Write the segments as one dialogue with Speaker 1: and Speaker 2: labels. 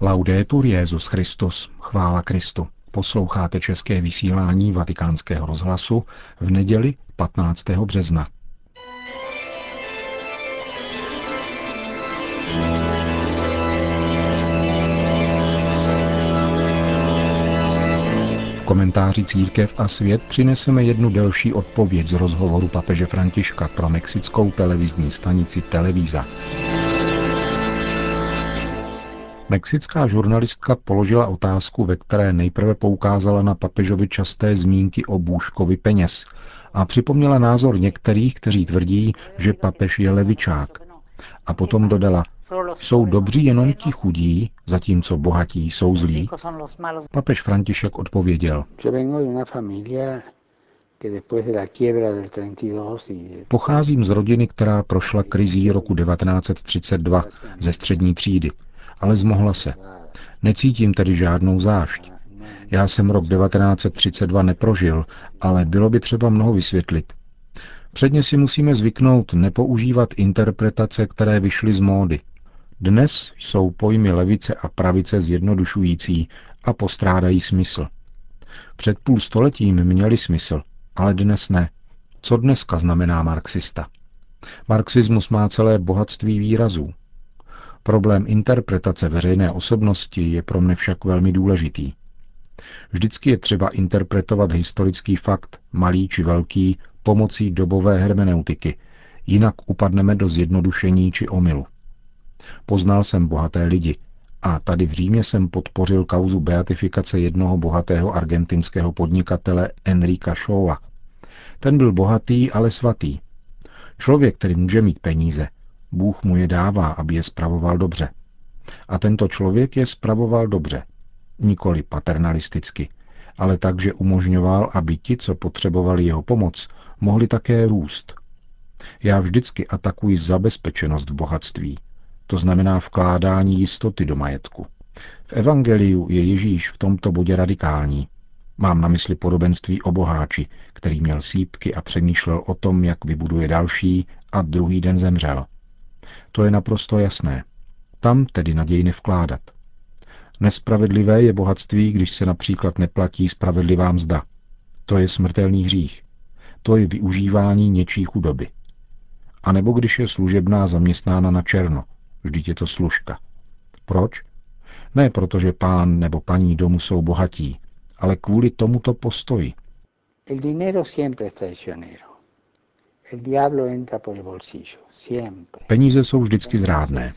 Speaker 1: Laudetur Jezus Christus, chvála Kristu. Posloucháte české vysílání Vatikánského rozhlasu v neděli 15. března. V komentáři Církev a svět přineseme jednu delší odpověď z rozhovoru papeže Františka pro mexickou televizní stanici Televíza. Mexická žurnalistka položila otázku, ve které nejprve poukázala na papežovi časté zmínky o bůžkovi peněz a připomněla názor některých, kteří tvrdí, že papež je levičák. A potom dodala, jsou dobří jenom ti chudí, zatímco bohatí jsou zlí. Papež František odpověděl, Pocházím z rodiny, která prošla krizí roku 1932 ze střední třídy ale zmohla se. Necítím tedy žádnou zášť. Já jsem rok 1932 neprožil, ale bylo by třeba mnoho vysvětlit. Předně si musíme zvyknout nepoužívat interpretace, které vyšly z módy. Dnes jsou pojmy levice a pravice zjednodušující a postrádají smysl. Před půl stoletím měli smysl, ale dnes ne. Co dneska znamená marxista? Marxismus má celé bohatství výrazů. Problém interpretace veřejné osobnosti je pro mne však velmi důležitý. Vždycky je třeba interpretovat historický fakt, malý či velký, pomocí dobové hermeneutiky, jinak upadneme do zjednodušení či omylu. Poznal jsem bohaté lidi a tady v Římě jsem podpořil kauzu beatifikace jednoho bohatého argentinského podnikatele Enrika Showa. Ten byl bohatý, ale svatý. Člověk, který může mít peníze, Bůh mu je dává, aby je spravoval dobře. A tento člověk je spravoval dobře. Nikoli paternalisticky, ale tak, že umožňoval, aby ti, co potřebovali jeho pomoc, mohli také růst. Já vždycky atakuji zabezpečenost v bohatství. To znamená vkládání jistoty do majetku. V Evangeliu je Ježíš v tomto bodě radikální. Mám na mysli podobenství o boháči, který měl sípky a přemýšlel o tom, jak vybuduje další a druhý den zemřel. To je naprosto jasné. Tam tedy naději nevkládat. Nespravedlivé je bohatství, když se například neplatí spravedlivá mzda. To je smrtelný hřích. To je využívání něčí chudoby. A nebo když je služebná zaměstnána na černo. Vždyť je to služka. Proč? Ne proto, že pán nebo paní domu jsou bohatí, ale kvůli tomuto postoji. El dinero siempre es traicionero. Peníze jsou vždycky zrádné.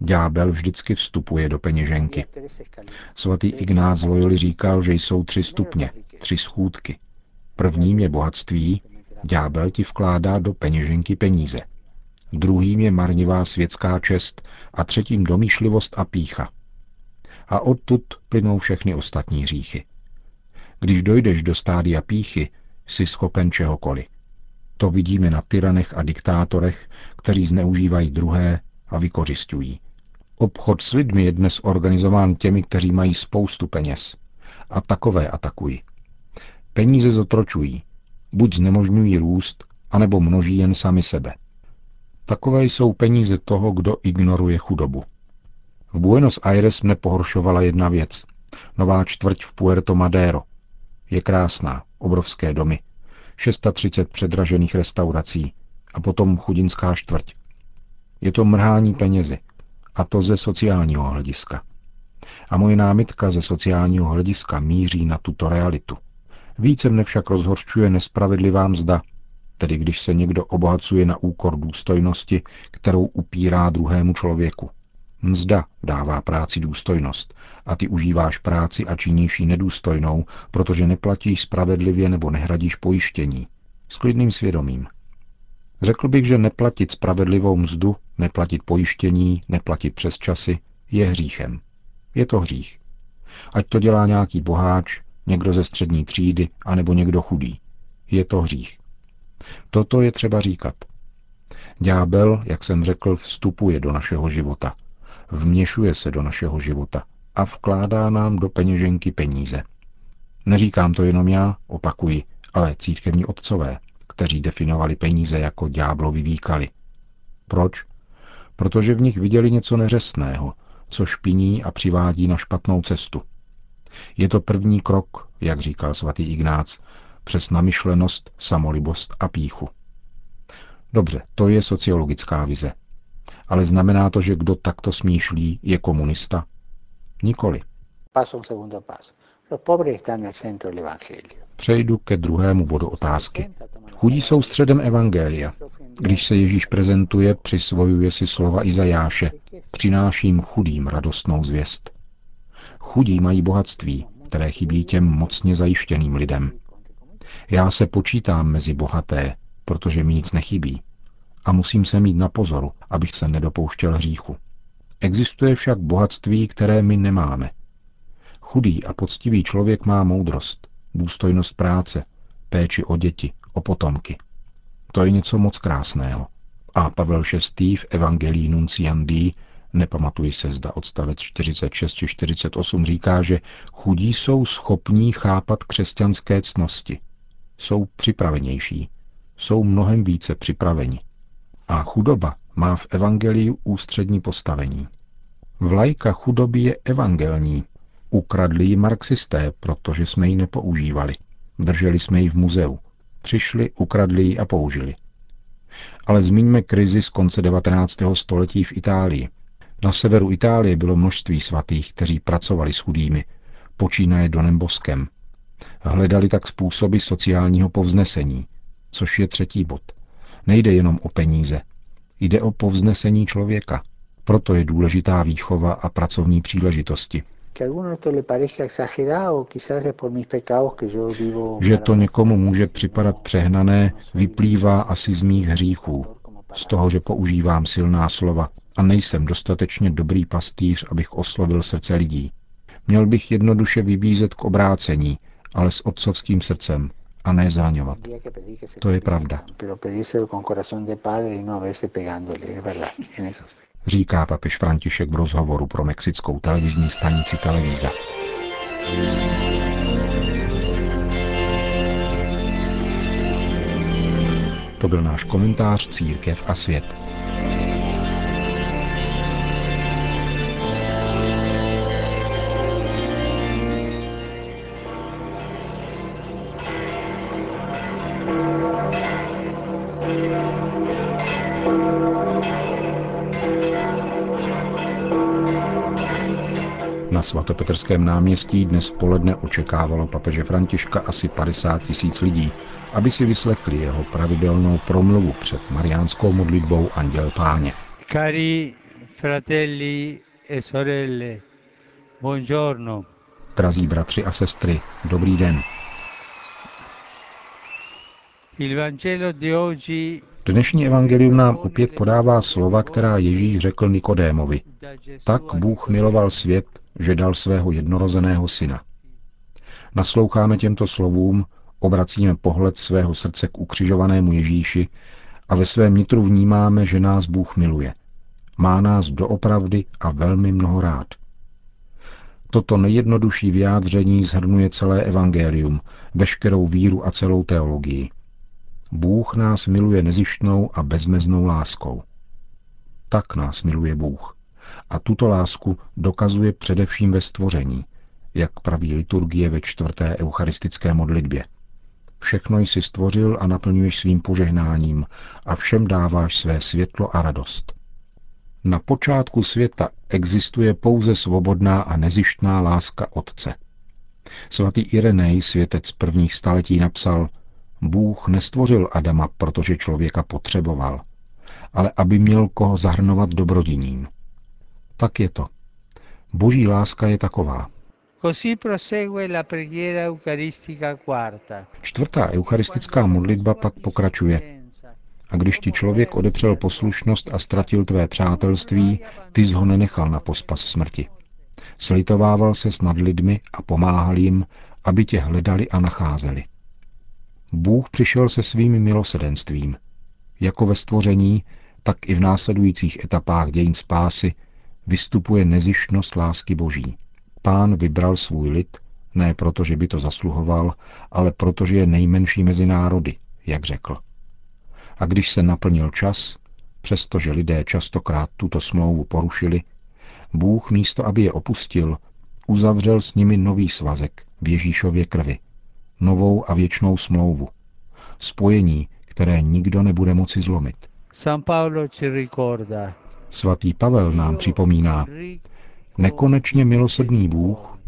Speaker 1: Ďábel vždycky vstupuje do peněženky. Svatý Ignác Loyoli říkal, že jsou tři stupně, tři schůdky. Prvním je bohatství, ďábel ti vkládá do peněženky peníze. Druhým je marnivá světská čest a třetím domýšlivost a pícha. A odtud plynou všechny ostatní hříchy. Když dojdeš do stádia píchy, jsi schopen čehokoliv. To vidíme na tyranech a diktátorech, kteří zneužívají druhé a vykořišťují. Obchod s lidmi je dnes organizován těmi, kteří mají spoustu peněz. A takové atakují. Peníze zotročují. Buď znemožňují růst, anebo množí jen sami sebe. Takové jsou peníze toho, kdo ignoruje chudobu. V Buenos Aires mne pohoršovala jedna věc. Nová čtvrť v Puerto Madero. Je krásná, obrovské domy, 630 předražených restaurací a potom chudinská čtvrť. Je to mrhání penězi, a to ze sociálního hlediska. A moje námitka ze sociálního hlediska míří na tuto realitu. Více mne však rozhorčuje nespravedlivá mzda, tedy když se někdo obohacuje na úkor důstojnosti, kterou upírá druhému člověku. Mzda dává práci důstojnost a ty užíváš práci a činíš ji nedůstojnou, protože neplatíš spravedlivě nebo nehradíš pojištění. S klidným svědomím. Řekl bych, že neplatit spravedlivou mzdu, neplatit pojištění, neplatit přes časy je hříchem. Je to hřích. Ať to dělá nějaký boháč, někdo ze střední třídy, anebo někdo chudý. Je to hřích. Toto je třeba říkat. Ďábel, jak jsem řekl, vstupuje do našeho života – vměšuje se do našeho života a vkládá nám do peněženky peníze. Neříkám to jenom já, opakuji, ale církevní otcové, kteří definovali peníze jako ďáblovi výkali. Proč? Protože v nich viděli něco neřestného, co špiní a přivádí na špatnou cestu. Je to první krok, jak říkal svatý Ignác, přes namyšlenost, samolibost a píchu. Dobře, to je sociologická vize. Ale znamená to, že kdo takto smýšlí, je komunista? Nikoli. Přejdu ke druhému bodu otázky. Chudí jsou středem Evangelia. Když se Ježíš prezentuje, přisvojuje si slova Izajáše. Přináším chudým radostnou zvěst. Chudí mají bohatství, které chybí těm mocně zajištěným lidem. Já se počítám mezi bohaté, protože mi nic nechybí. A musím se mít na pozoru, abych se nedopouštěl hříchu. Existuje však bohatství, které my nemáme. Chudý a poctivý člověk má moudrost, důstojnost práce, péči o děti, o potomky. To je něco moc krásného. A Pavel VI. v Evangelii Nunciandii, nepamatuji se zda odstavec 46 či 48, říká, že chudí jsou schopní chápat křesťanské cnosti. Jsou připravenější. Jsou mnohem více připraveni. A chudoba má v Evangeliu ústřední postavení. Vlajka chudoby je evangelní. Ukradli ji marxisté, protože jsme ji nepoužívali. Drželi jsme ji v muzeu. Přišli, ukradli ji a použili. Ale zmiňme krizi z konce 19. století v Itálii. Na severu Itálie bylo množství svatých, kteří pracovali s chudými, počínaje Donem Boskem. Hledali tak způsoby sociálního povznesení, což je třetí bod. Nejde jenom o peníze, jde o povznesení člověka. Proto je důležitá výchova a pracovní příležitosti – že to někomu může připadat přehnané, vyplývá asi z mých hříchů, z toho, že používám silná slova a nejsem dostatečně dobrý pastýř, abych oslovil srdce lidí. Měl bych jednoduše vybízet k obrácení, ale s otcovským srdcem a ne zraňovat. To je pravda říká papež František v rozhovoru pro mexickou televizní stanici Televíza. To byl náš komentář Církev a svět. Svatopetrském náměstí dnes v poledne očekávalo papeže Františka asi 50 tisíc lidí, aby si vyslechli jeho pravidelnou promluvu před mariánskou modlitbou Anděl Páně. Cari fratelli e sorelle, buongiorno. Drazí bratři a sestry, dobrý den. Il Vangelo di oggi Dnešní evangelium nám opět podává slova, která Ježíš řekl Nikodémovi. Tak Bůh miloval svět, že dal svého jednorozeného syna. Nasloucháme těmto slovům, obracíme pohled svého srdce k ukřižovanému Ježíši a ve svém nitru vnímáme, že nás Bůh miluje. Má nás doopravdy a velmi mnoho rád. Toto nejjednodušší vyjádření zhrnuje celé evangelium, veškerou víru a celou teologii. Bůh nás miluje nezištnou a bezmeznou láskou. Tak nás miluje Bůh. A tuto lásku dokazuje především ve stvoření, jak praví liturgie ve čtvrté eucharistické modlitbě. Všechno jsi stvořil a naplňuješ svým požehnáním a všem dáváš své světlo a radost. Na počátku světa existuje pouze svobodná a nezištná láska Otce. Svatý Irenej, světec prvních staletí, napsal – Bůh nestvořil Adama, protože člověka potřeboval, ale aby měl koho zahrnovat dobrodiním. Tak je to. Boží láska je taková. Čtvrtá eucharistická modlitba pak pokračuje. A když ti člověk odepřel poslušnost a ztratil tvé přátelství, ty jsi ho nenechal na pospas smrti. Slitovával se nad lidmi a pomáhal jim, aby tě hledali a nacházeli. Bůh přišel se svým milosedenstvím. Jako ve stvoření, tak i v následujících etapách dějin spásy vystupuje nezištnost lásky Boží. Pán vybral svůj lid, ne proto, že by to zasluhoval, ale protože je nejmenší mezi národy, jak řekl. A když se naplnil čas, přestože lidé častokrát tuto smlouvu porušili, Bůh místo, aby je opustil, uzavřel s nimi nový svazek v Ježíšově krvi, novou a věčnou smlouvu. Spojení, které nikdo nebude moci zlomit. Svatý Pavel nám připomíná, nekonečně milosrdný Bůh,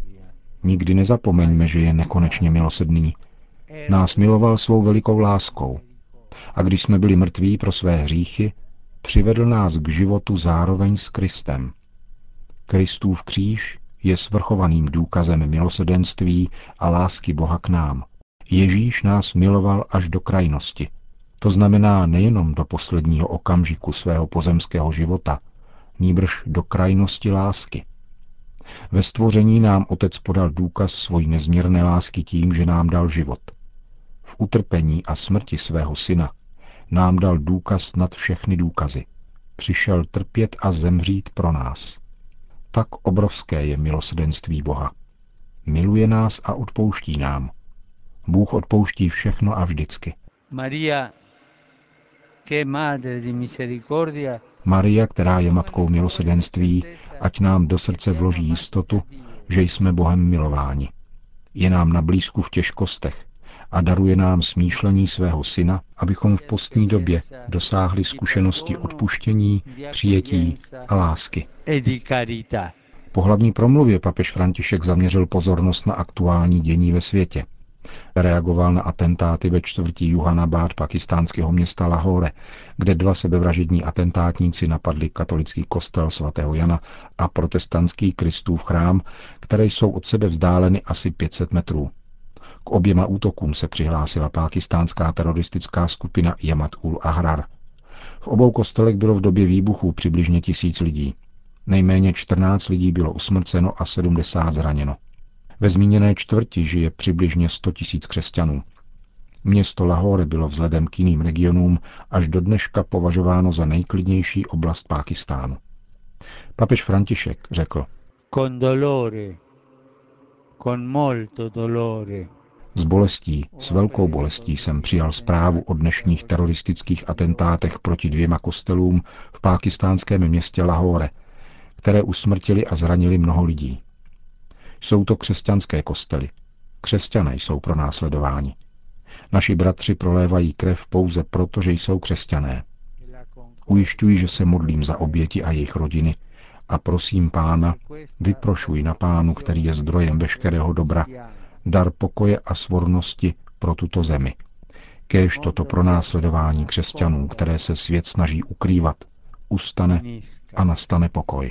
Speaker 1: nikdy nezapomeňme, že je nekonečně milosrdný, nás miloval svou velikou láskou. A když jsme byli mrtví pro své hříchy, přivedl nás k životu zároveň s Kristem. Kristův kříž je svrchovaným důkazem milosedenství a lásky Boha k nám. Ježíš nás miloval až do krajnosti. To znamená nejenom do posledního okamžiku svého pozemského života, nýbrž do krajnosti lásky. Ve stvoření nám Otec podal důkaz svojí nezměrné lásky tím, že nám dal život. V utrpení a smrti svého syna nám dal důkaz nad všechny důkazy. Přišel trpět a zemřít pro nás. Tak obrovské je milosedenství Boha. Miluje nás a odpouští nám. Bůh odpouští všechno a vždycky. Maria, Maria, která je matkou milosedenství, ať nám do srdce vloží jistotu, že jsme Bohem milováni. Je nám na blízku v těžkostech a daruje nám smýšlení svého syna, abychom v postní době dosáhli zkušenosti odpuštění, přijetí a lásky. Po hlavní promluvě papež František zaměřil pozornost na aktuální dění ve světě. Reagoval na atentáty ve čtvrtí Juhanabad pakistánského města Lahore, kde dva sebevražední atentátníci napadli katolický kostel svatého Jana a protestantský Kristův chrám, které jsou od sebe vzdáleny asi 500 metrů. K oběma útokům se přihlásila pákistánská teroristická skupina Yamat ul Ahrar. V obou kostelech bylo v době výbuchu přibližně tisíc lidí. Nejméně 14 lidí bylo usmrceno a 70 zraněno. Ve zmíněné čtvrti žije přibližně 100 tisíc křesťanů. Město Lahore bylo vzhledem k jiným regionům až do dneška považováno za nejklidnější oblast Pákistánu. Papež František řekl, con dolore, con molto dolore. S bolestí, s velkou bolestí jsem přijal zprávu o dnešních teroristických atentátech proti dvěma kostelům v pákistánském městě Lahore, které usmrtili a zranili mnoho lidí. Jsou to křesťanské kostely. Křesťané jsou pro následování. Naši bratři prolévají krev pouze proto, že jsou křesťané. Ujišťuji, že se modlím za oběti a jejich rodiny a prosím pána, vyprošuj na pánu, který je zdrojem veškerého dobra, dar pokoje a svornosti pro tuto zemi. Kéž toto pronásledování křesťanů, které se svět snaží ukrývat, ustane a nastane pokoj.